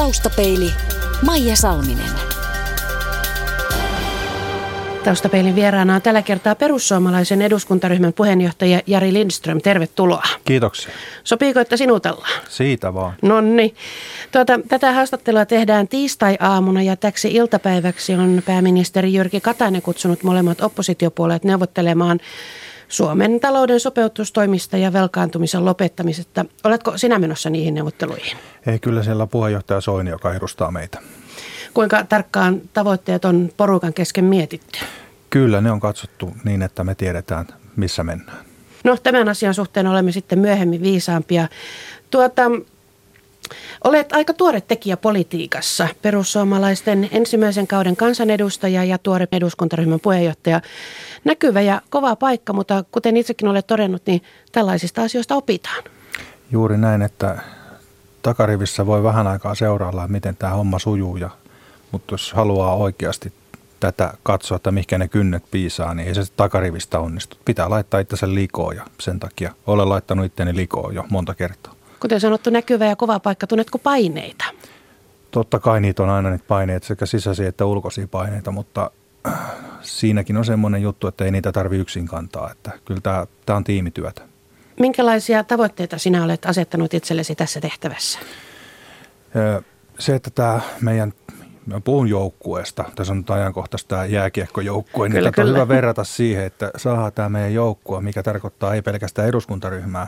Taustapeili Maija Salminen. Taustapeilin vieraana on tällä kertaa perussuomalaisen eduskuntaryhmän puheenjohtaja Jari Lindström. Tervetuloa. Kiitoksia. Sopiiko, että sinutellaan? Siitä vaan. No niin. Tuota, tätä haastattelua tehdään tiistai-aamuna ja täksi iltapäiväksi on pääministeri Jyrki Katainen kutsunut molemmat oppositiopuolet neuvottelemaan Suomen talouden sopeutustoimista ja velkaantumisen lopettamisesta. Oletko sinä menossa niihin neuvotteluihin? Ei, kyllä siellä puheenjohtaja Soini, joka edustaa meitä. Kuinka tarkkaan tavoitteet on porukan kesken mietitty? Kyllä, ne on katsottu niin, että me tiedetään, missä mennään. No tämän asian suhteen olemme sitten myöhemmin viisaampia. Tuota, Olet aika tuore tekijä politiikassa, perussuomalaisten ensimmäisen kauden kansanedustaja ja tuore eduskuntaryhmän puheenjohtaja. Näkyvä ja kova paikka, mutta kuten itsekin olet todennut, niin tällaisista asioista opitaan. Juuri näin, että takarivissä voi vähän aikaa seurailla, miten tämä homma sujuu, ja, mutta jos haluaa oikeasti tätä katsoa, että mihinkä ne kynnet piisaa, niin ei se takarivistä onnistu. Pitää laittaa itse likoon ja sen takia olen laittanut itteni likoon jo monta kertaa. Kuten sanottu, näkyvä ja kova paikka. Tunnetko paineita? Totta kai niitä on aina niitä paineita, sekä sisäisiä että ulkoisia paineita, mutta äh, siinäkin on semmoinen juttu, että ei niitä tarvi yksin kantaa. Että kyllä tämä, tämä on tiimityötä. Minkälaisia tavoitteita sinä olet asettanut itsellesi tässä tehtävässä? Se, että tämä meidän mä puhun joukkueesta, tässä on nyt ajankohtaista tämä jääkiekkojoukkue, niin kyllä, tätä on hyvä verrata siihen, että saadaan tämä meidän joukkue, mikä tarkoittaa ei pelkästään eduskuntaryhmää,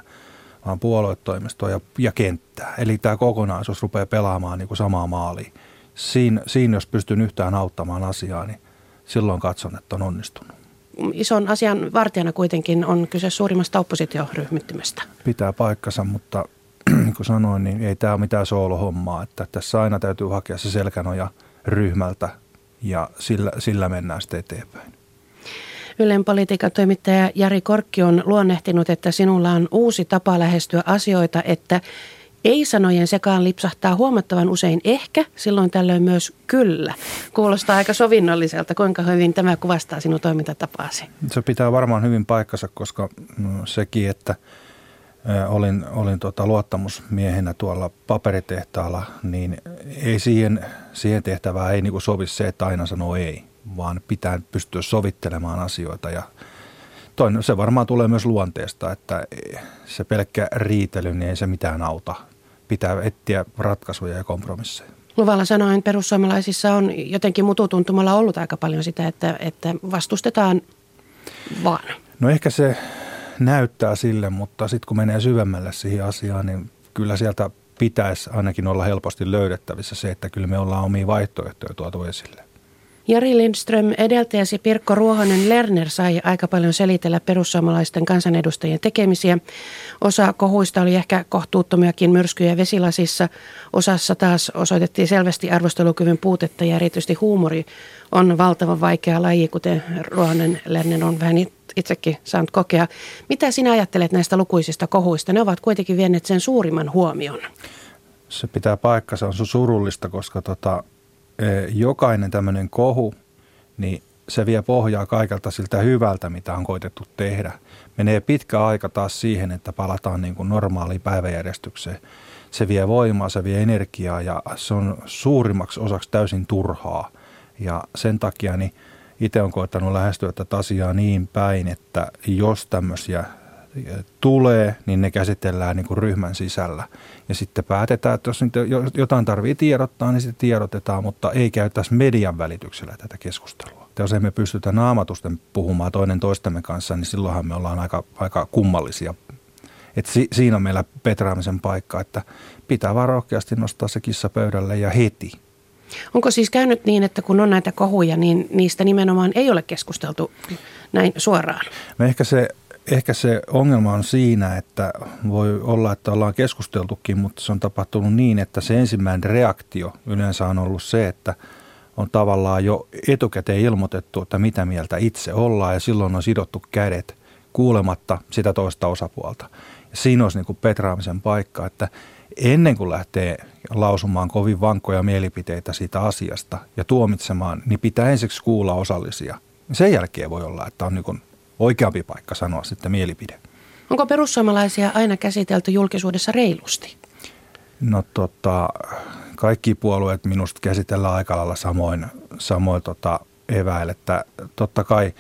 vaan puoluetoimistoa ja, ja kenttää. Eli tämä kokonaisuus rupeaa pelaamaan niin kuin samaa maalia. Siin, siinä, jos pystyn yhtään auttamaan asiaa, niin silloin katson, että on onnistunut. Ison asian vartijana kuitenkin on kyse suurimmasta oppositioryhmittymästä. Pitää paikkansa, mutta niin kuin sanoin, niin ei tämä ole mitään soolohommaa. Että tässä aina täytyy hakea se selkänoja ryhmältä ja sillä, sillä mennään sitten eteenpäin. Ylen politiikan toimittaja Jari Korkki on luonnehtinut, että sinulla on uusi tapa lähestyä asioita, että ei-sanojen sekaan lipsahtaa huomattavan usein ehkä, silloin tällöin myös kyllä. Kuulostaa aika sovinnolliselta. Kuinka hyvin tämä kuvastaa sinun toimintatapaasi? Se pitää varmaan hyvin paikkansa, koska no, sekin, että olin, olin tuota luottamusmiehenä tuolla paperitehtaalla, niin ei siihen, siihen tehtävään ei niin sovi se, että aina sanoo ei vaan pitää pystyä sovittelemaan asioita ja toinen, se varmaan tulee myös luonteesta, että se pelkkä riitely, niin ei se mitään auta. Pitää etsiä ratkaisuja ja kompromisseja. Luvalla sanoen perussuomalaisissa on jotenkin mututuntumalla ollut aika paljon sitä, että, että vastustetaan vaan. No ehkä se näyttää sille, mutta sitten kun menee syvemmälle siihen asiaan, niin kyllä sieltä pitäisi ainakin olla helposti löydettävissä se, että kyllä me ollaan omia vaihtoehtoja tuotu esille. Jari Lindström, edeltäjäsi Pirkko Ruohonen Lerner sai aika paljon selitellä perussuomalaisten kansanedustajien tekemisiä. Osa kohuista oli ehkä kohtuuttomiakin myrskyjä vesilasissa. Osassa taas osoitettiin selvästi arvostelukyvyn puutetta ja erityisesti huumori on valtavan vaikea laji, kuten Ruohonen Lerner on vähän itsekin saanut kokea. Mitä sinä ajattelet näistä lukuisista kohuista? Ne ovat kuitenkin vienneet sen suurimman huomion. Se pitää paikkansa, on surullista, koska tota, jokainen tämmöinen kohu, niin se vie pohjaa kaikelta siltä hyvältä, mitä on koitettu tehdä. Menee pitkä aika taas siihen, että palataan niin kuin normaaliin päiväjärjestykseen. Se vie voimaa, se vie energiaa ja se on suurimmaksi osaksi täysin turhaa. Ja sen takia niin itse on koettanut lähestyä tätä asiaa niin päin, että jos tämmöisiä tulee, niin ne käsitellään niin kuin ryhmän sisällä. Ja sitten päätetään, että jos jotain tarvii tiedottaa, niin sitten tiedotetaan, mutta ei käytäisi median välityksellä tätä keskustelua. Ja jos emme pystytä naamatusten puhumaan toinen toistemme kanssa, niin silloinhan me ollaan aika, aika kummallisia. Et si, siinä on meillä petraamisen paikka, että pitää vaan rohkeasti nostaa se kissa pöydälle ja heti. Onko siis käynyt niin, että kun on näitä kohuja, niin niistä nimenomaan ei ole keskusteltu näin suoraan? No ehkä se ehkä se ongelma on siinä, että voi olla, että ollaan keskusteltukin, mutta se on tapahtunut niin, että se ensimmäinen reaktio yleensä on ollut se, että on tavallaan jo etukäteen ilmoitettu, että mitä mieltä itse ollaan ja silloin on sidottu kädet kuulematta sitä toista osapuolta. Ja siinä olisi niin kuin petraamisen paikka, että ennen kuin lähtee lausumaan kovin vankkoja mielipiteitä siitä asiasta ja tuomitsemaan, niin pitää ensiksi kuulla osallisia. Sen jälkeen voi olla, että on niin oikeampi paikka sanoa sitten mielipide. Onko perussuomalaisia aina käsitelty julkisuudessa reilusti? No tota, kaikki puolueet minusta käsitellään aika lailla samoin, samoin tota eväillä. Että totta kai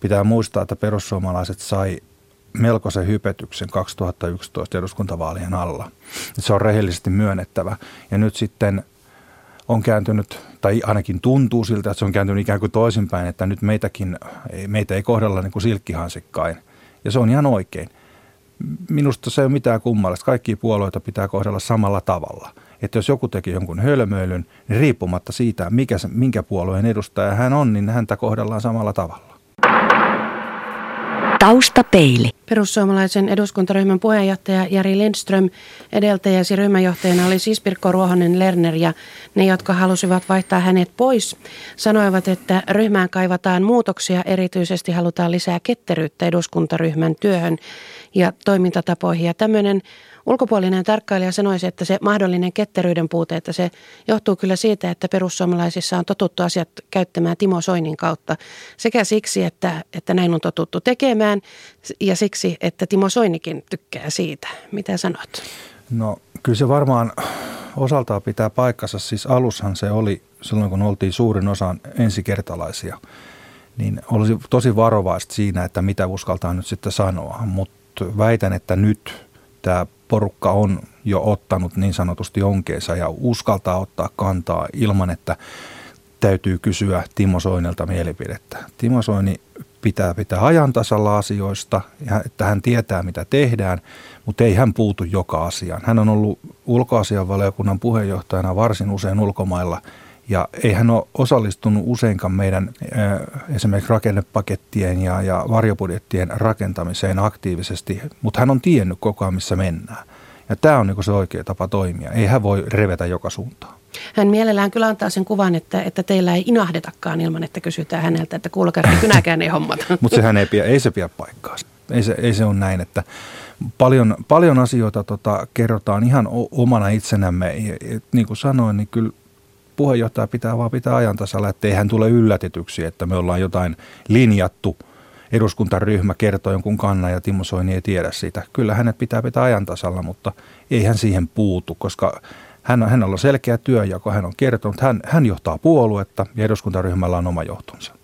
pitää muistaa, että perussuomalaiset sai melkoisen hypetyksen 2011 eduskuntavaalien alla. Se on rehellisesti myönnettävä. Ja nyt sitten on kääntynyt, tai ainakin tuntuu siltä, että se on kääntynyt ikään kuin toisinpäin, että nyt meitäkin, meitä ei kohdella niin kuin silkkihansikkain. Ja se on ihan oikein. Minusta se ei ole mitään kummallista. Kaikki puolueita pitää kohdella samalla tavalla. Että jos joku teki jonkun hölmöilyn, niin riippumatta siitä, mikä, minkä puolueen edustaja hän on, niin häntä kohdellaan samalla tavalla. Taustapeili. Perussuomalaisen eduskuntaryhmän puheenjohtaja Jari Lindström edeltäjäsi ryhmäjohtajana oli siis Pirkko Ruohonen Lerner ja ne, jotka halusivat vaihtaa hänet pois, sanoivat, että ryhmään kaivataan muutoksia, erityisesti halutaan lisää ketteryyttä eduskuntaryhmän työhön ja toimintatapoihin. Ja tämmöinen ulkopuolinen tarkkailija sanoisi, että se mahdollinen ketteryyden puute, että se johtuu kyllä siitä, että perussuomalaisissa on totuttu asiat käyttämään Timo Soinin kautta. Sekä siksi, että, että näin on totuttu tekemään ja siksi, että Timo Soinikin tykkää siitä. Mitä sanot? No kyllä se varmaan osaltaan pitää paikkansa. Siis alushan se oli silloin, kun oltiin suurin osa ensikertalaisia, niin olisi tosi varovaista siinä, että mitä uskaltaa nyt sitten sanoa. Mutta väitän, että nyt tämä porukka on jo ottanut niin sanotusti onkeensa ja uskaltaa ottaa kantaa ilman, että täytyy kysyä Timo Soinilta mielipidettä. Timo Soini pitää pitää ajan tasalla asioista, että hän tietää mitä tehdään, mutta ei hän puutu joka asiaan. Hän on ollut ulkoasianvaliokunnan puheenjohtajana varsin usein ulkomailla ja ei hän ole osallistunut useinkaan meidän esimerkiksi rakennepakettien ja, ja varjobudjettien rakentamiseen aktiivisesti, mutta hän on tiennyt koko ajan, missä mennään. Ja tämä on niin se oikea tapa toimia. Ei hän voi revetä joka suuntaan. Hän mielellään kyllä antaa sen kuvan, että, että teillä ei inahdetakaan ilman, että kysytään häneltä, että kuulkaa, että kynäkään ei hommata. Mutta sehän ei, pidä, ei se pidä paikkaa. Ei se, ei se ole näin, että paljon, paljon asioita tota, kerrotaan ihan omana itsenämme. Ja, ja, niin kuin sanoin, niin kyllä puheenjohtaja pitää vaan pitää ajan tasalla, ettei hän tule yllätetyksi, että me ollaan jotain linjattu. Eduskuntaryhmä kertoo jonkun kannan ja Timo Soini ei tiedä sitä. Kyllä hänet pitää pitää ajan tasalla, mutta ei hän siihen puutu, koska hän, hänellä on selkeä työjako, hän on kertonut, hän, hän johtaa puoluetta ja eduskuntaryhmällä on oma johtonsa.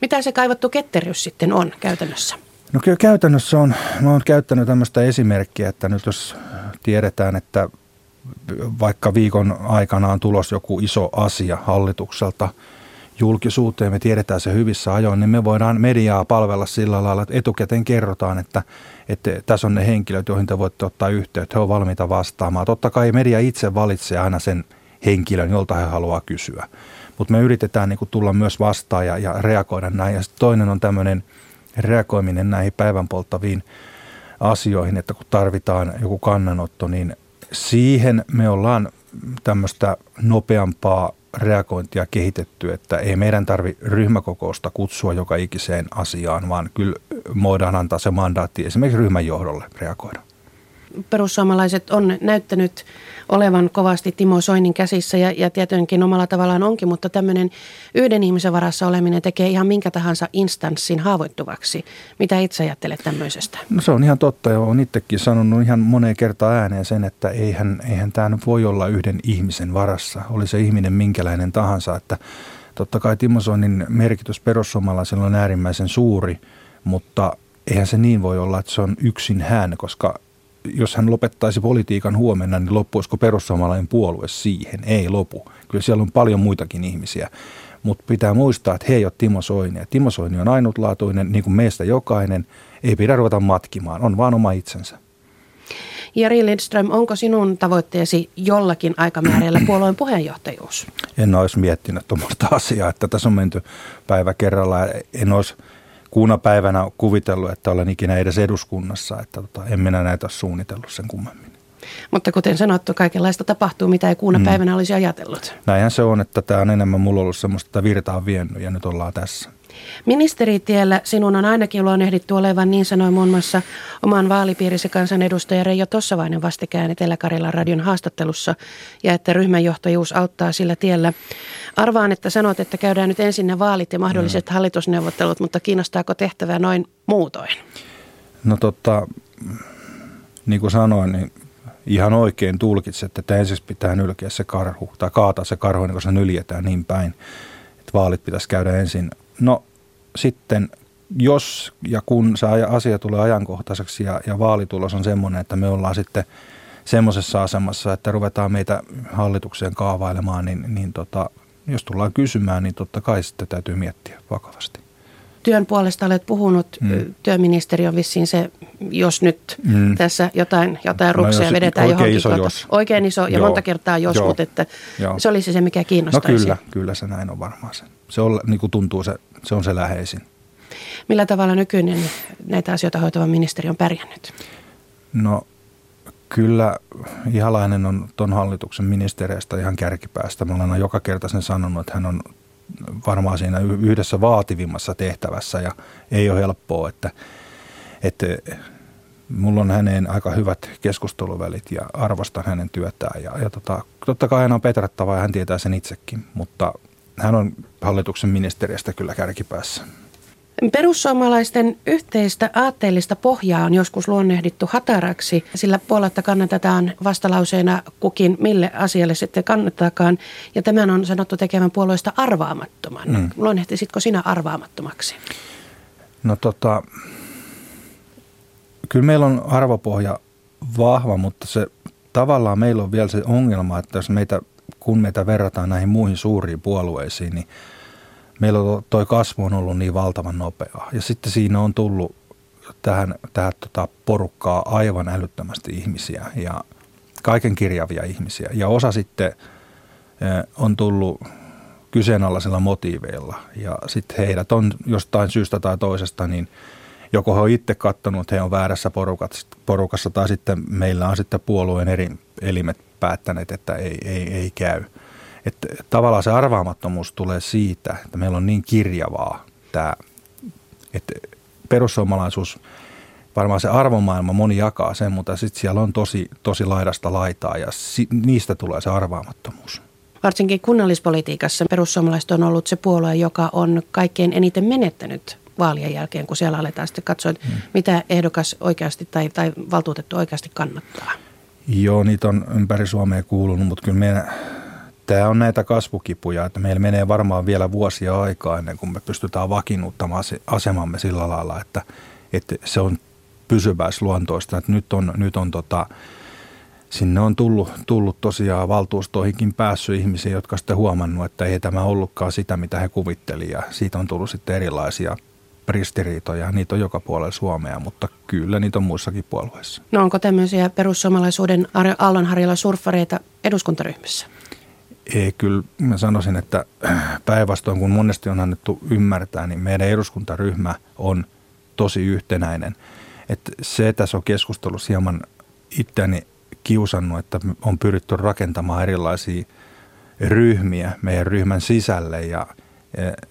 Mitä se kaivattu ketteryys sitten on käytännössä? No kyllä käytännössä on, mä oon käyttänyt tämmöistä esimerkkiä, että nyt jos tiedetään, että vaikka viikon aikana on tulos joku iso asia hallitukselta julkisuuteen, me tiedetään se hyvissä ajoin, niin me voidaan mediaa palvella sillä lailla, että etukäteen kerrotaan, että, että tässä on ne henkilöt, joihin te voitte ottaa yhteyttä, he ovat valmiita vastaamaan. Totta kai media itse valitsee aina sen henkilön, jolta he haluaa kysyä. Mutta me yritetään niin tulla myös vastaan ja, ja reagoida näin. Ja toinen on tämmöinen reagoiminen näihin päivän polttaviin asioihin, että kun tarvitaan joku kannanotto, niin siihen me ollaan tämmöistä nopeampaa reagointia kehitetty, että ei meidän tarvi ryhmäkokousta kutsua joka ikiseen asiaan, vaan kyllä voidaan antaa se mandaatti esimerkiksi ryhmän johdolle reagoida perussuomalaiset on näyttänyt olevan kovasti Timo Soinin käsissä ja, ja tietenkin omalla tavallaan onkin, mutta tämmöinen yhden ihmisen varassa oleminen tekee ihan minkä tahansa instanssin haavoittuvaksi. Mitä itse ajattelet tämmöisestä? No se on ihan totta ja olen itsekin sanonut ihan moneen kertaan ääneen sen, että eihän, eihän tämä voi olla yhden ihmisen varassa. Oli se ihminen minkälainen tahansa, että totta kai Timo Soinin merkitys perussuomalaisilla on äärimmäisen suuri, mutta eihän se niin voi olla, että se on yksin hän, koska jos hän lopettaisi politiikan huomenna, niin loppuisiko perussuomalainen puolue siihen? Ei lopu. Kyllä siellä on paljon muitakin ihmisiä. Mutta pitää muistaa, että he ei ole Timo Soini. Ja Timo Soini on ainutlaatuinen, niin kuin meistä jokainen. Ei pidä ruveta matkimaan, on vaan oma itsensä. Jari Lindström, onko sinun tavoitteesi jollakin aikamäärällä puolueen puheenjohtajuus? En olisi miettinyt tuommoista asiaa, että tässä on menty päivä kerralla. En olisi kuuna päivänä kuvitellut, että olen ikinä edes eduskunnassa, että tota, en minä näitä suunnitellut sen kummemmin. Mutta kuten sanottu, kaikenlaista tapahtuu, mitä ei kuuna mm. päivänä olisi ajatellut. Näinhän se on, että tämä on enemmän mulla ollut semmoista, että virta on vienyt ja nyt ollaan tässä. Ministeritiellä sinun on ainakin luonnehdittu olevan, niin sanoi muun muassa oman vaalipiirisi kansanedustaja Reijo Tossavainen vastikään Etelä-Karjalan radion haastattelussa ja että ryhmänjohtajuus auttaa sillä tiellä. Arvaan, että sanot, että käydään nyt ensin ne vaalit ja mahdolliset mm. hallitusneuvottelut, mutta kiinnostaako tehtävää noin muutoin? No totta, niin kuin sanoin, niin ihan oikein tulkitset, että ensin pitää nylkeä se karhu tai kaataa se karhu, niin kun se nyljetään niin päin, että vaalit pitäisi käydä ensin. No sitten jos ja kun se asia tulee ajankohtaiseksi ja, ja vaalitulos on semmoinen, että me ollaan sitten semmoisessa asemassa, että ruvetaan meitä hallitukseen kaavailemaan, niin, niin tota, jos tullaan kysymään, niin totta kai sitten täytyy miettiä vakavasti työn puolesta olet puhunut. Mm. Työministeri on vissiin se, jos nyt mm. tässä jotain, jotain rukseja no, vedetään johonkin. Iso tuota, jos. Oikein iso ja Joo. monta kertaa jos, Joo. mutta että Joo. se olisi se, mikä kiinnostaisi. No kyllä, kyllä se näin on varmaan se. Se on, niin kuin tuntuu, se, se on se läheisin. Millä tavalla nykyinen näitä asioita hoitava ministeri on pärjännyt? No kyllä Ihalainen on tuon hallituksen ministereistä ihan kärkipäästä. Mä olen joka kerta sen sanonut, että hän on varmaan siinä yhdessä vaativimmassa tehtävässä ja ei ole helppoa, että, että mulla on häneen aika hyvät keskusteluvälit ja arvostan hänen työtään ja, ja tota, totta kai hän on petrattava ja hän tietää sen itsekin, mutta hän on hallituksen ministeriöstä kyllä kärkipäässä. Perussuomalaisten yhteistä aatteellista pohjaa on joskus luonnehdittu hataraksi, sillä puoletta kannatetaan vastalauseena kukin mille asialle sitten kannattakaan. Ja tämän on sanottu tekevän puolueesta arvaamattoman. Mm. Luonnehtisitko sinä arvaamattomaksi? No tota, kyllä meillä on arvopohja vahva, mutta se tavallaan meillä on vielä se ongelma, että jos meitä, kun meitä verrataan näihin muihin suuriin puolueisiin, niin – meillä toi kasvu on ollut niin valtavan nopeaa. Ja sitten siinä on tullut tähän, tähän tota porukkaa aivan älyttömästi ihmisiä ja kaiken kirjavia ihmisiä. Ja osa sitten on tullut kyseenalaisilla motiiveilla ja sitten heidät on jostain syystä tai toisesta niin joko he on itse katsonut, että he on väärässä porukassa tai sitten meillä on sitten puolueen eri elimet päättäneet, että ei, ei, ei käy – että tavallaan se arvaamattomuus tulee siitä, että meillä on niin kirjavaa tämä, että perussuomalaisuus, varmaan se arvomaailma moni jakaa sen, mutta sitten siellä on tosi, tosi laidasta laitaa ja si, niistä tulee se arvaamattomuus. Varsinkin kunnallispolitiikassa perussuomalaiset on ollut se puolue, joka on kaikkein eniten menettänyt vaalien jälkeen, kun siellä aletaan sitten katsoa, hmm. mitä ehdokas oikeasti tai, tai valtuutettu oikeasti kannattaa. Joo, niitä on ympäri Suomea kuulunut, mutta kyllä meidän tämä on näitä kasvukipuja, että meillä menee varmaan vielä vuosia aikaa ennen kuin me pystytään vakiinnuttamaan se asemamme sillä lailla, että, että se on pysyväisluontoista. Että nyt on, nyt on tota, sinne on tullut, tullut tosiaan valtuustoihinkin päässyt ihmisiä, jotka sitten huomannut, että ei tämä ollutkaan sitä, mitä he kuvittelivat. Ja siitä on tullut sitten erilaisia ristiriitoja. Niitä on joka puolella Suomea, mutta kyllä niitä on muissakin puolueissa. No onko tämmöisiä perussuomalaisuuden aallonharjalla surffareita eduskuntaryhmässä? Ei, kyllä mä sanoisin, että päinvastoin kun monesti on annettu ymmärtää, niin meidän eduskuntaryhmä on tosi yhtenäinen. Että se tässä on keskustelussa hieman itseäni kiusannut, että on pyritty rakentamaan erilaisia ryhmiä meidän ryhmän sisälle ja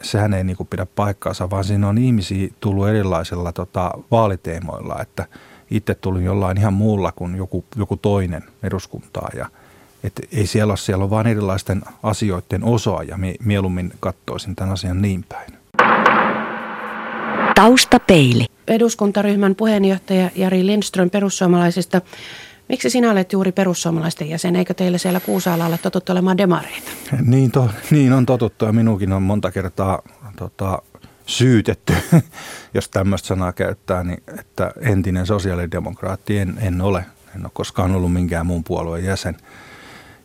sehän ei niin pidä paikkaansa, vaan siinä on ihmisiä tullut erilaisilla tota, vaaliteemoilla, että itse tulin jollain ihan muulla kuin joku, joku toinen eduskuntaa ja – että ei siellä ole, siellä on vain erilaisten asioiden osaa ja mieluummin katsoisin tämän asian niin päin. Taustapeili. Eduskuntaryhmän puheenjohtaja Jari Lindström perussuomalaisista. Miksi sinä olet juuri perussuomalaisten jäsen? Eikö teille siellä Kuusaalalle totuttu olemaan demareita? Niin, to, niin on totuttu ja minukin on monta kertaa tota, syytetty, jos tämmöistä sanaa käyttää, niin että entinen sosiaalidemokraatti en, en ole. En ole koskaan ollut minkään muun puolueen jäsen.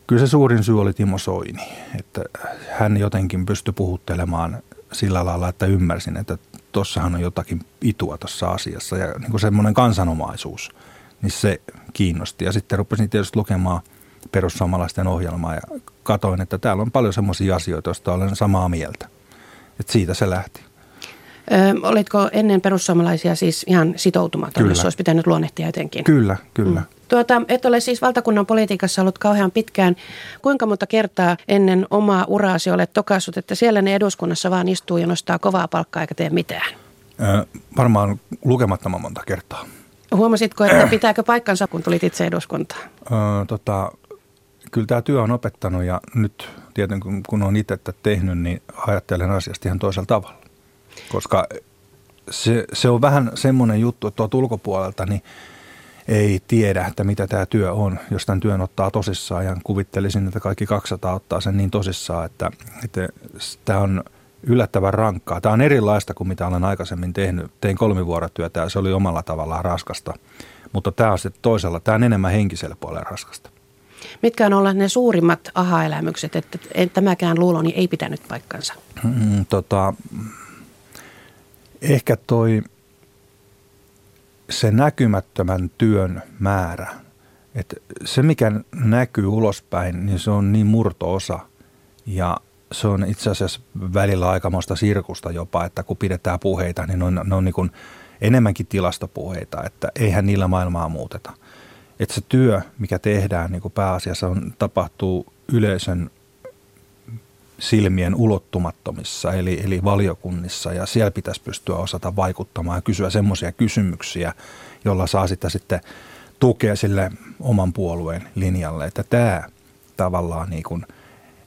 Kyllä se suurin syy oli Timo Soini, että hän jotenkin pystyi puhuttelemaan sillä lailla, että ymmärsin, että tuossahan on jotakin itua tuossa asiassa ja niin semmoinen kansanomaisuus, niin se kiinnosti. Ja sitten rupesin tietysti lukemaan perussuomalaisten ohjelmaa ja katoin, että täällä on paljon semmoisia asioita, joista olen samaa mieltä. Että siitä se lähti. Ö, olitko ennen perussuomalaisia siis ihan sitoutumaton, kyllä. jos olisi pitänyt luonnehtia jotenkin? Kyllä, kyllä. Mm. Tuota, et ole siis valtakunnan politiikassa ollut kauhean pitkään. Kuinka monta kertaa ennen omaa uraasi olet tokassut, että siellä ne eduskunnassa vaan istuu ja nostaa kovaa palkkaa eikä tee mitään? Ö, varmaan lukemattoman monta kertaa. Huomasitko, että pitääkö paikkansa, kun tulit itse eduskuntaan? Ö, tota, kyllä tämä työ on opettanut ja nyt tietenkin kun olen itse tehnyt, niin ajattelen asiasta ihan toisella tavalla. Koska se, se on vähän semmoinen juttu, että tuolta ulkopuolelta, niin ei tiedä, että mitä tämä työ on, jos tämän työn ottaa tosissaan. Ja kuvittelisin, että kaikki 200 ottaa sen niin tosissaan, että, että tämä on yllättävän rankkaa. Tämä on erilaista kuin mitä olen aikaisemmin tehnyt. Tein kolmivuorotyötä ja se oli omalla tavallaan raskasta. Mutta tämä on sitten toisella, tämä on enemmän henkisellä puolella raskasta. Mitkä on olleet ne suurimmat aha-elämykset, että tämäkään luuloni ei pitänyt paikkansa? Mm, tota, ehkä toi se näkymättömän työn määrä, että se mikä näkyy ulospäin, niin se on niin murtoosa ja se on itse asiassa välillä aikamoista sirkusta jopa, että kun pidetään puheita, niin ne on, ne on niin kuin enemmänkin tilastopuheita, että eihän niillä maailmaa muuteta. Että se työ, mikä tehdään niin kuin pääasiassa, on, tapahtuu yleisön silmien ulottumattomissa, eli, eli valiokunnissa, ja siellä pitäisi pystyä osata vaikuttamaan ja kysyä semmoisia kysymyksiä, jolla saa sitä sitten tukea sille oman puolueen linjalle, että tämä tavallaan niin kuin,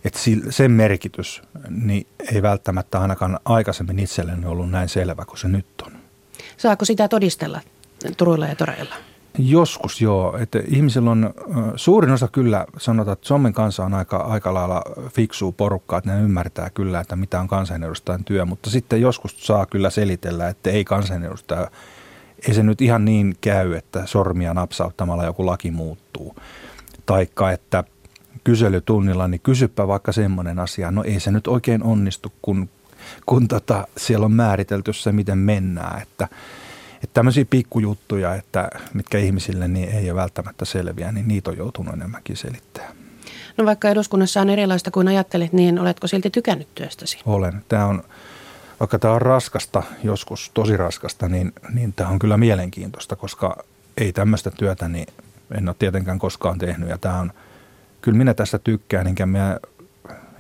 että sen merkitys niin ei välttämättä ainakaan aikaisemmin itselleni ollut näin selvä kuin se nyt on. Saako sitä todistella Turuilla ja Toreilla? Joskus joo, että ihmisillä on, suurin osa kyllä sanotaan, että Suomen kanssa on aika, aika lailla fiksuu porukkaa, että ne ymmärtää kyllä, että mitä on kansanedustajan työ, mutta sitten joskus saa kyllä selitellä, että ei kansanedustaja, ei se nyt ihan niin käy, että sormia napsauttamalla joku laki muuttuu. Taikka, että kyselytunnilla, niin kysypä vaikka semmoinen asia, no ei se nyt oikein onnistu, kun, kun tota, siellä on määritelty se, miten mennään, että – että tämmöisiä pikkujuttuja, että mitkä ihmisille niin ei ole välttämättä selviä, niin niitä on joutunut enemmänkin selittää. No vaikka eduskunnassa on erilaista kuin ajattelit, niin oletko silti tykännyt työstäsi? Olen. Tämä on, vaikka tämä on raskasta, joskus tosi raskasta, niin, niin tämä on kyllä mielenkiintoista, koska ei tämmöistä työtä niin en ole tietenkään koskaan tehnyt. Ja tämä on, kyllä minä tässä tykkään, enkä minä,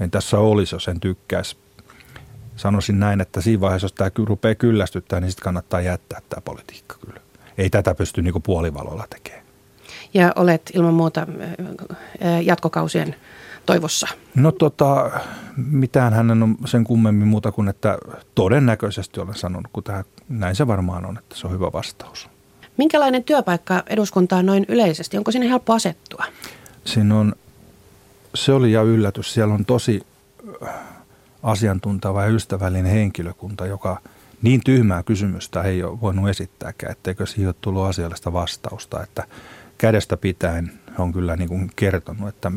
en tässä olisi, jos en tykkäisi sanoisin näin, että siinä vaiheessa, jos tämä rupeaa kyllästyttää, niin sitten kannattaa jättää tämä politiikka kyllä. Ei tätä pysty niin puolivalolla tekemään. Ja olet ilman muuta jatkokausien toivossa? No tota, mitään hän on sen kummemmin muuta kuin, että todennäköisesti olen sanonut, kun tämä, näin se varmaan on, että se on hyvä vastaus. Minkälainen työpaikka eduskuntaan noin yleisesti? Onko sinne helppo asettua? Siinä on, se oli ja yllätys. Siellä on tosi asiantunteva ja ystävällinen henkilökunta, joka niin tyhmää kysymystä ei ole voinut esittääkään, etteikö siihen ole tullut asiallista vastausta. Että kädestä pitäen on kyllä niin kuin kertonut, että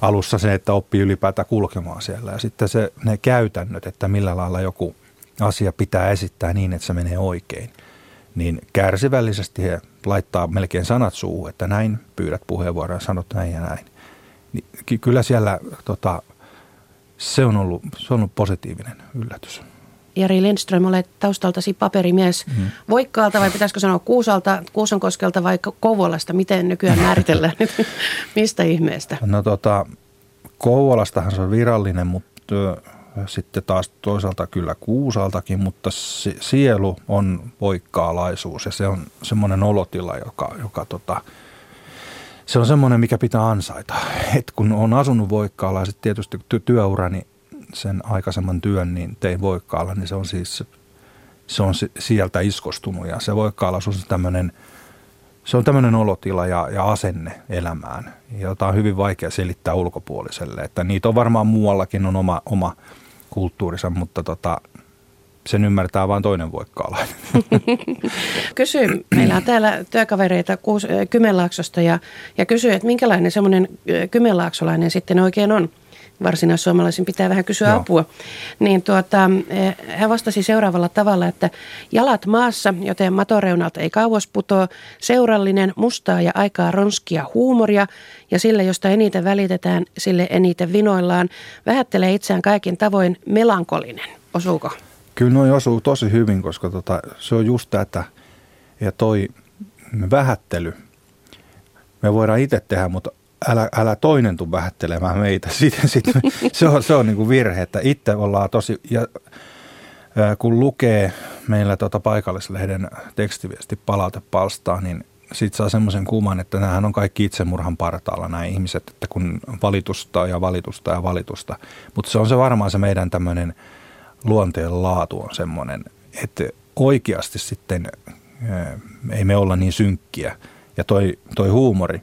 alussa se, että oppii ylipäätään kulkemaan siellä ja sitten se, ne käytännöt, että millä lailla joku asia pitää esittää niin, että se menee oikein, niin kärsivällisesti he laittaa melkein sanat suuhun, että näin pyydät puheenvuoroa ja sanot näin ja näin. Niin kyllä siellä tota, se on ollut, se on ollut positiivinen yllätys. Jari Lindström, olet taustaltasi paperimies mm. Voikkaalta vai pitäisikö sanoa Kuusalta, Kuusankoskelta vai Kouvolasta? Miten nykyään määritellään? Mistä ihmeestä? No tota, Kouvolastahan se on virallinen, mutta sitten taas toisaalta kyllä Kuusaltakin, mutta sielu on voikkaalaisuus ja se on semmoinen olotila, joka, joka tota, se on semmoinen, mikä pitää ansaita. Et kun on asunut Voikkaalla ja sitten tietysti ty- työurani sen aikaisemman työn, niin tein Voikkaalla, niin se on siis se on sieltä iskostunut ja se Voikkaalaisuus on tämmöinen, se on tämmöinen olotila ja, ja asenne elämään, jota on hyvin vaikea selittää ulkopuoliselle. Että niitä on varmaan muuallakin on oma, oma kulttuurissa, mutta tota, sen ymmärtää vain toinen voikkaalainen. kysy, meillä on täällä työkavereita kuus, Kymenlaaksosta ja, ja kysy, että minkälainen semmoinen kymenlaaksolainen sitten oikein on. Varsinaissuomalaisin pitää vähän kysyä Joo. apua. Niin tuota, hän vastasi seuraavalla tavalla, että jalat maassa, joten matoreunalta ei kauas putoa, seurallinen, mustaa ja aikaa ronskia huumoria ja sille, josta eniten välitetään, sille eniten vinoillaan, vähättelee itseään kaikin tavoin melankolinen. Osuuko? Kyllä noin osuu tosi hyvin, koska tota, se on just tätä. Ja toi vähättely, me voidaan itse tehdä, mutta älä, älä toinen tuu vähättelemään meitä. Sitten, sit, se on, se on niin kuin virhe, että itse ollaan tosi, ja kun lukee meillä tota paikallislehden tekstiviesti palautepalstaa, niin sitten saa semmoisen kuvan, että nämähän on kaikki itsemurhan partaalla nämä ihmiset, että kun valitusta ja valitusta ja valitusta. Mutta se on se varmaan se meidän tämmöinen – luonteen laatu on semmoinen, että oikeasti sitten ei me olla niin synkkiä Ja toi, toi huumori,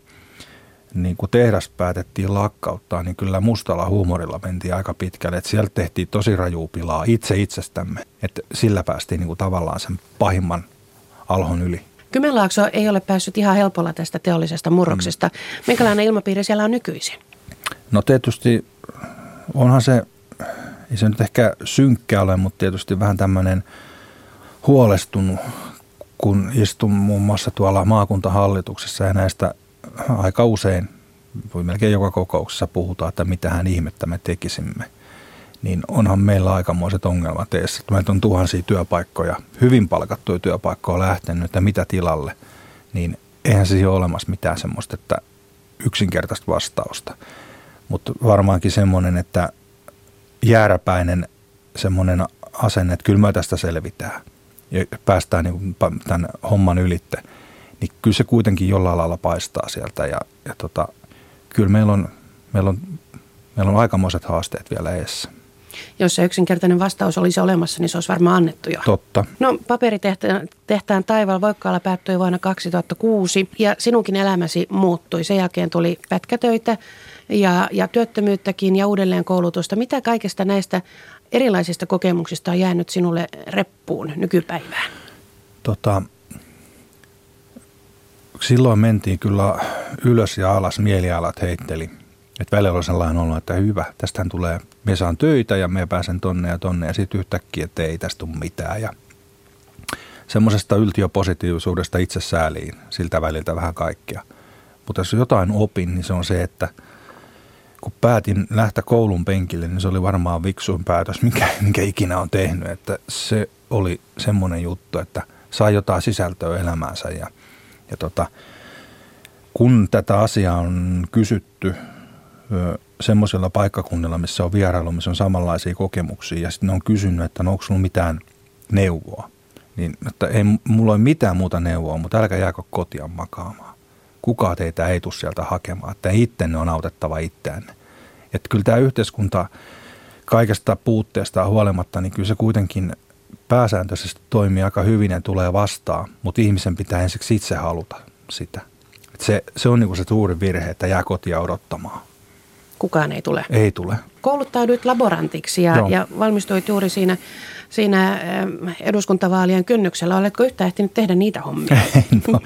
niin kun tehdas päätettiin lakkauttaa, niin kyllä mustalla huumorilla mentiin aika pitkälle. Että sieltä tehtiin tosi rajuu pilaa itse itsestämme. Että sillä päästiin niin kuin tavallaan sen pahimman alhon yli. Kymenlaakso ei ole päässyt ihan helpolla tästä teollisesta murroksesta. Mm. Minkälainen ilmapiiri siellä on nykyisin? No tietysti onhan se, ei se nyt ehkä synkkä ole, mutta tietysti vähän tämmöinen huolestunut, kun istun muun muassa tuolla maakuntahallituksessa ja näistä aika usein, voi melkein joka kokouksessa puhutaan, että mitähän ihmettä me tekisimme. Niin onhan meillä aikamoiset ongelmat eessä. Meitä on tuhansia työpaikkoja, hyvin palkattuja työpaikkoja lähtenyt, että mitä tilalle. Niin eihän se ole olemassa mitään semmoista, että yksinkertaista vastausta. Mutta varmaankin semmoinen, että jääräpäinen semmoinen asenne, että kyllä me tästä selvitään ja päästään niin tämän homman ylitte, niin kyllä se kuitenkin jollain lailla paistaa sieltä ja, ja tota, kyllä meillä on, meillä, on, meillä on aikamoiset haasteet vielä edessä. Jos se yksinkertainen vastaus olisi olemassa, niin se olisi varmaan annettu jo. Totta. No paperitehtaan tehtaan taivaalla Voikkaalla päättyi vuonna 2006 ja sinunkin elämäsi muuttui. Sen jälkeen tuli pätkätöitä ja, ja työttömyyttäkin ja uudelleen koulutusta. Mitä kaikesta näistä erilaisista kokemuksista on jäänyt sinulle reppuun nykypäivään? Tota, silloin mentiin kyllä ylös ja alas, mielialat heitteli. Että välillä oli sellainen ollut, että hyvä, tästähän tulee, me saan töitä ja me pääsen tonne ja tonne ja sitten yhtäkkiä, että ei tästä tule mitään. Ja semmoisesta yltiöpositiivisuudesta itse sääliin siltä väliltä vähän kaikkea. Mutta jos jotain opin, niin se on se, että kun päätin lähteä koulun penkille, niin se oli varmaan viksuin päätös, mikä, mikä ikinä on tehnyt. Että se oli semmoinen juttu, että sai jotain sisältöä elämäänsä ja, ja tota, kun tätä asiaa on kysytty semmoisella paikkakunnilla, missä on vierailu, missä on samanlaisia kokemuksia, ja sitten ne on kysynyt, että no onko sinulla mitään neuvoa, niin että ei mulla ole mitään muuta neuvoa, mutta älkää jääkö kotia makaamaan. Kukaan teitä ei tule sieltä hakemaan, että ittenne on autettava itseänne. Että kyllä tämä yhteiskunta kaikesta puutteesta huolimatta, niin kyllä se kuitenkin pääsääntöisesti toimii aika hyvin ja tulee vastaan, mutta ihmisen pitää ensiksi itse haluta sitä. Et se, se on niinku se suuri virhe, että jää kotia odottamaan. Kukaan ei tule. Ei tule. Kouluttauduit laborantiksi ja, ja valmistuit juuri siinä, siinä eduskuntavaalien kynnyksellä. Oletko yhtä ehtinyt tehdä niitä hommia? no,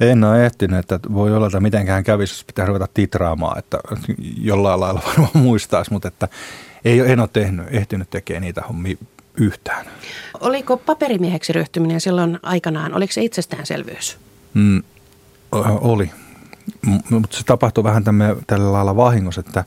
en ole ehtinyt, että voi olla, että mitenkään kävisi, jos pitää ruveta titraamaan, että jollain lailla varmaan muistaisi, mutta että ei, en ole tehnyt, ehtinyt tekemään niitä hommia yhtään. Oliko paperimieheksi ryhtyminen silloin aikanaan, oliko se itsestäänselvyys? Mm, oli, mutta se tapahtui vähän tämme, tällä lailla vahingossa, että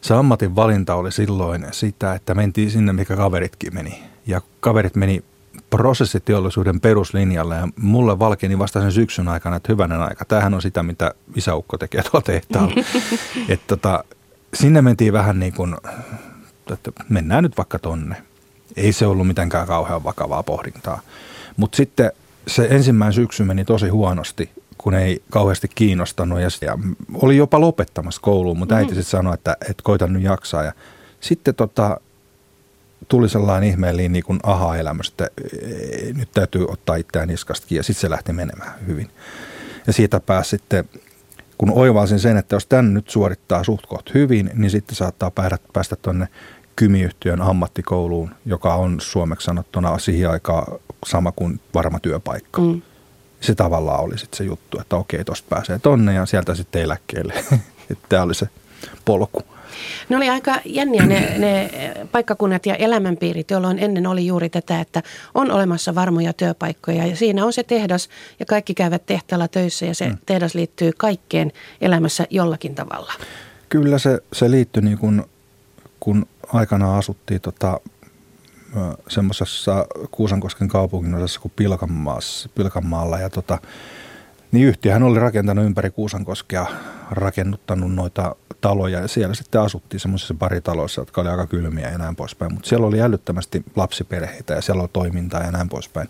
se ammatin valinta oli silloin sitä, että mentiin sinne, mikä kaveritkin meni. Ja kaverit meni prosessiteollisuuden peruslinjalle ja mulle valkeni vasta sen syksyn aikana, että hyvänen aika. Tämähän on sitä, mitä isäukko tekee tuolla tehtaalla. että tota, sinne mentiin vähän niin kuin, että mennään nyt vaikka tonne. Ei se ollut mitenkään kauhean vakavaa pohdintaa. Mutta sitten se ensimmäinen syksy meni tosi huonosti kun ei kauheasti kiinnostanut. Ja, ja oli jopa lopettamassa kouluun, mutta äiti mm. sitten sanoi, että, että koitan nyt jaksaa. Ja sitten tota, tuli sellainen ihmeellinen niin aha-elämys, että nyt täytyy ottaa itseään niskastakin ja sitten se lähti menemään hyvin. Ja siitä pääsi sitten, kun oivalsin sen, että jos tämän nyt suorittaa suht hyvin, niin sitten saattaa päästä tuonne kymiyhtiön ammattikouluun, joka on suomeksi sanottuna siihen aikaan sama kuin varma työpaikka. Mm se tavallaan oli sitten se juttu, että okei, tuosta pääsee tonne ja sieltä sitten eläkkeelle. Tämä oli se polku. Ne oli aika jänniä ne, ne paikkakunnat ja elämänpiirit, jolloin ennen oli juuri tätä, että on olemassa varmoja työpaikkoja ja siinä on se tehdas ja kaikki käyvät tehtaalla töissä ja se hmm. tehdas liittyy kaikkeen elämässä jollakin tavalla. Kyllä se, se liittyi niin kuin, kun aikanaan asuttiin tota semmoisessa Kuusankosken kaupungin osassa kuin Pilkanmaalla. Ja tota, niin yhtiöhän oli rakentanut ympäri Kuusankoskea, rakennuttanut noita taloja ja siellä sitten asuttiin semmoisissa paritaloissa, jotka oli aika kylmiä ja näin poispäin. Mutta siellä oli älyttömästi lapsiperheitä ja siellä oli toimintaa ja näin poispäin.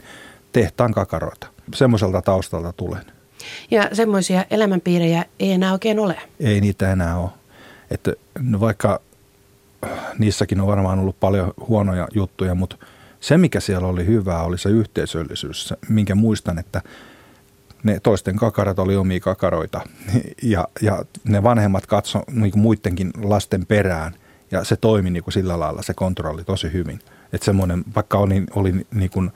Tehtaan kakaroita. Semmoiselta taustalta tulen. Ja semmoisia elämänpiirejä ei enää oikein ole? Ei niitä enää ole. Että no vaikka niissäkin on varmaan ollut paljon huonoja juttuja, mutta se mikä siellä oli hyvää oli se yhteisöllisyys, minkä muistan, että ne toisten kakarat oli omia kakaroita ja, ja ne vanhemmat katso niin muidenkin lasten perään ja se toimi niin kuin sillä lailla, se kontrolli tosi hyvin. Että semmoinen, vaikka olin, olin niin kuin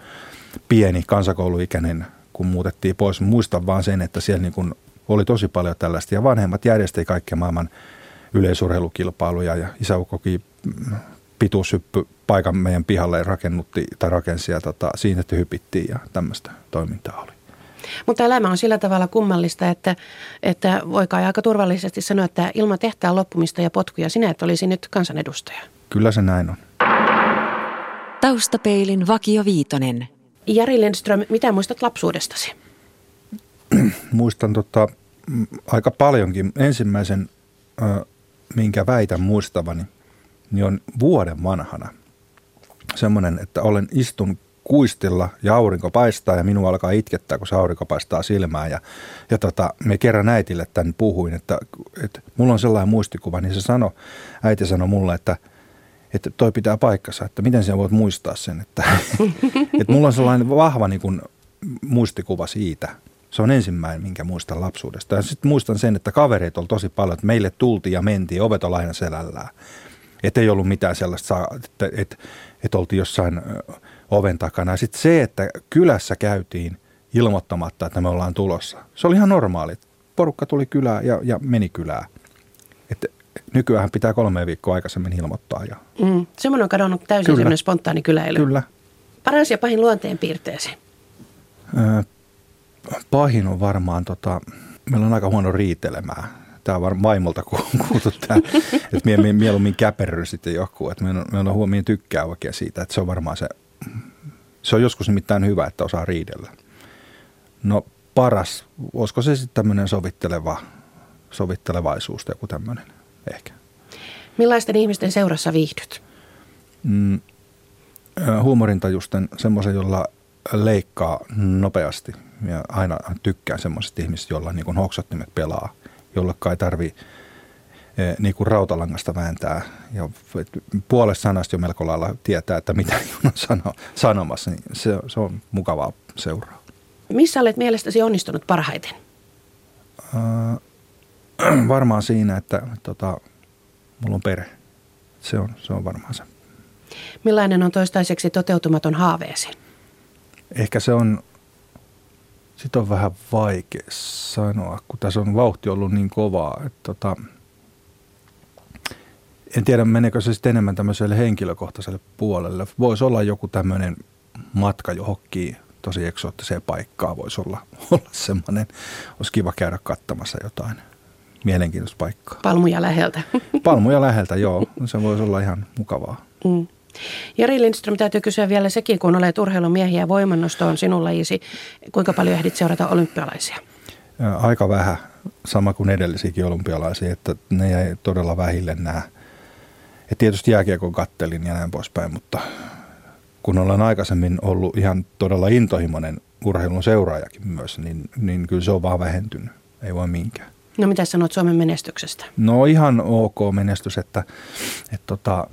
pieni kansakouluikäinen, kun muutettiin pois, muistan vaan sen, että siellä niin kuin oli tosi paljon tällaista ja vanhemmat järjesti kaikkea maailman yleisurheilukilpailuja ja isäukkokin pituushyppy paikan meidän pihalle rakennutti tai rakensi ja tota, siinä että hypittiin ja tämmöistä toimintaa oli. Mutta elämä on sillä tavalla kummallista, että, että voi kai aika turvallisesti sanoa, että ilman tehtaan loppumista ja potkuja sinä et olisi nyt kansanedustaja. Kyllä se näin on. Taustapeilin Vakio Viitonen. Jari Lindström, mitä muistat lapsuudestasi? Muistan tota, aika paljonkin. Ensimmäisen, minkä väitän muistavani, niin on vuoden vanhana. Semmoinen, että olen istun kuistilla ja aurinko paistaa ja minua alkaa itkettää, kun se aurinko paistaa silmään. Ja, ja tota, me kerran äitille tämän puhuin, että, että mulla on sellainen muistikuva, niin se sanoi, äiti sanoi mulle, että, että toi pitää paikkansa, että miten sinä voit muistaa sen. Että, että mulla on sellainen vahva niin kuin, muistikuva siitä. Se on ensimmäinen, minkä muistan lapsuudesta. Ja sitten muistan sen, että kavereita oli tosi paljon, että meille tultiin ja mentiin, ovet on aina selällään. Että ei ollut mitään sellaista, että, että, että oltiin jossain oven takana. Sitten se, että kylässä käytiin ilmoittamatta, että me ollaan tulossa. Se oli ihan normaali. Porukka tuli kylään ja, ja meni kylään. Että nykyään pitää kolme viikkoa aikaisemmin ilmoittaa. Ja... Mm, semmoinen on kadonnut täysin Kyllä. semmoinen spontaani kyläily. Kyllä. Paras ja pahin luonteen piirteesi? Öö, pahin on varmaan, tota, meillä on aika huono riitelemää tämä on varmaan vaimolta kuultu tämä, että mie, mieluummin käperry sitten joku, että me on, me on huomioon tykkää oikein siitä, että se on varmaan se, se on joskus nimittäin hyvä, että osaa riidellä. No paras, olisiko se sitten tämmöinen sovitteleva, sovittelevaisuus tai joku tämmöinen ehkä. Millaisten ihmisten seurassa viihdyt? Mm, huumorintajusten semmoisen, jolla leikkaa nopeasti ja aina tykkään semmoisista ihmisistä, joilla niin kuin hoksottimet pelaa – jollekka ei tarvi eh, niin kuin rautalangasta vääntää. Ja puolesta sanasta jo melko lailla tietää, että mitä on sano, sanomassa, niin se, se on mukavaa seuraa. Missä olet mielestäsi onnistunut parhaiten? Äh, varmaan siinä, että tota, mulla on perhe. Se on, se on varmaan se. Millainen on toistaiseksi toteutumaton haaveesi? Ehkä se on sitä on vähän vaikea sanoa, kun tässä on vauhti ollut niin kovaa, että tota, en tiedä meneekö se sitten enemmän tämmöiselle henkilökohtaiselle puolelle. Voisi olla joku tämmöinen matka johonkin tosi eksoottiseen paikkaan, voisi olla, olla semmoinen, olisi kiva käydä katsomassa jotain mielenkiintoista paikkaa. Palmuja läheltä. Palmuja läheltä, joo. Se voisi olla ihan mukavaa. Mm. Jari Lindström, täytyy kysyä vielä sekin, kun olet urheilumiehiä ja voimannosto on sinun lajisi. Kuinka paljon ehdit seurata olympialaisia? Aika vähän, sama kuin edellisiäkin olympialaisia, että ne jäi todella vähille nämä. Ja tietysti jääkiekon kattelin ja näin poispäin, mutta kun olen aikaisemmin ollut ihan todella intohimoinen urheilun seuraajakin myös, niin, niin kyllä se on vaan vähentynyt. Ei voi minkään. No mitä sanot Suomen menestyksestä? No ihan ok menestys, että, että tota,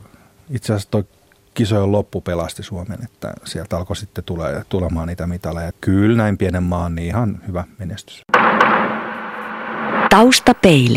itse asiassa toi kisojen loppu pelasti Suomen, että sieltä alkoi sitten tule, tulemaan niitä mitaleja. Kyllä näin pienen maan, niin ihan hyvä menestys. Taustapeili.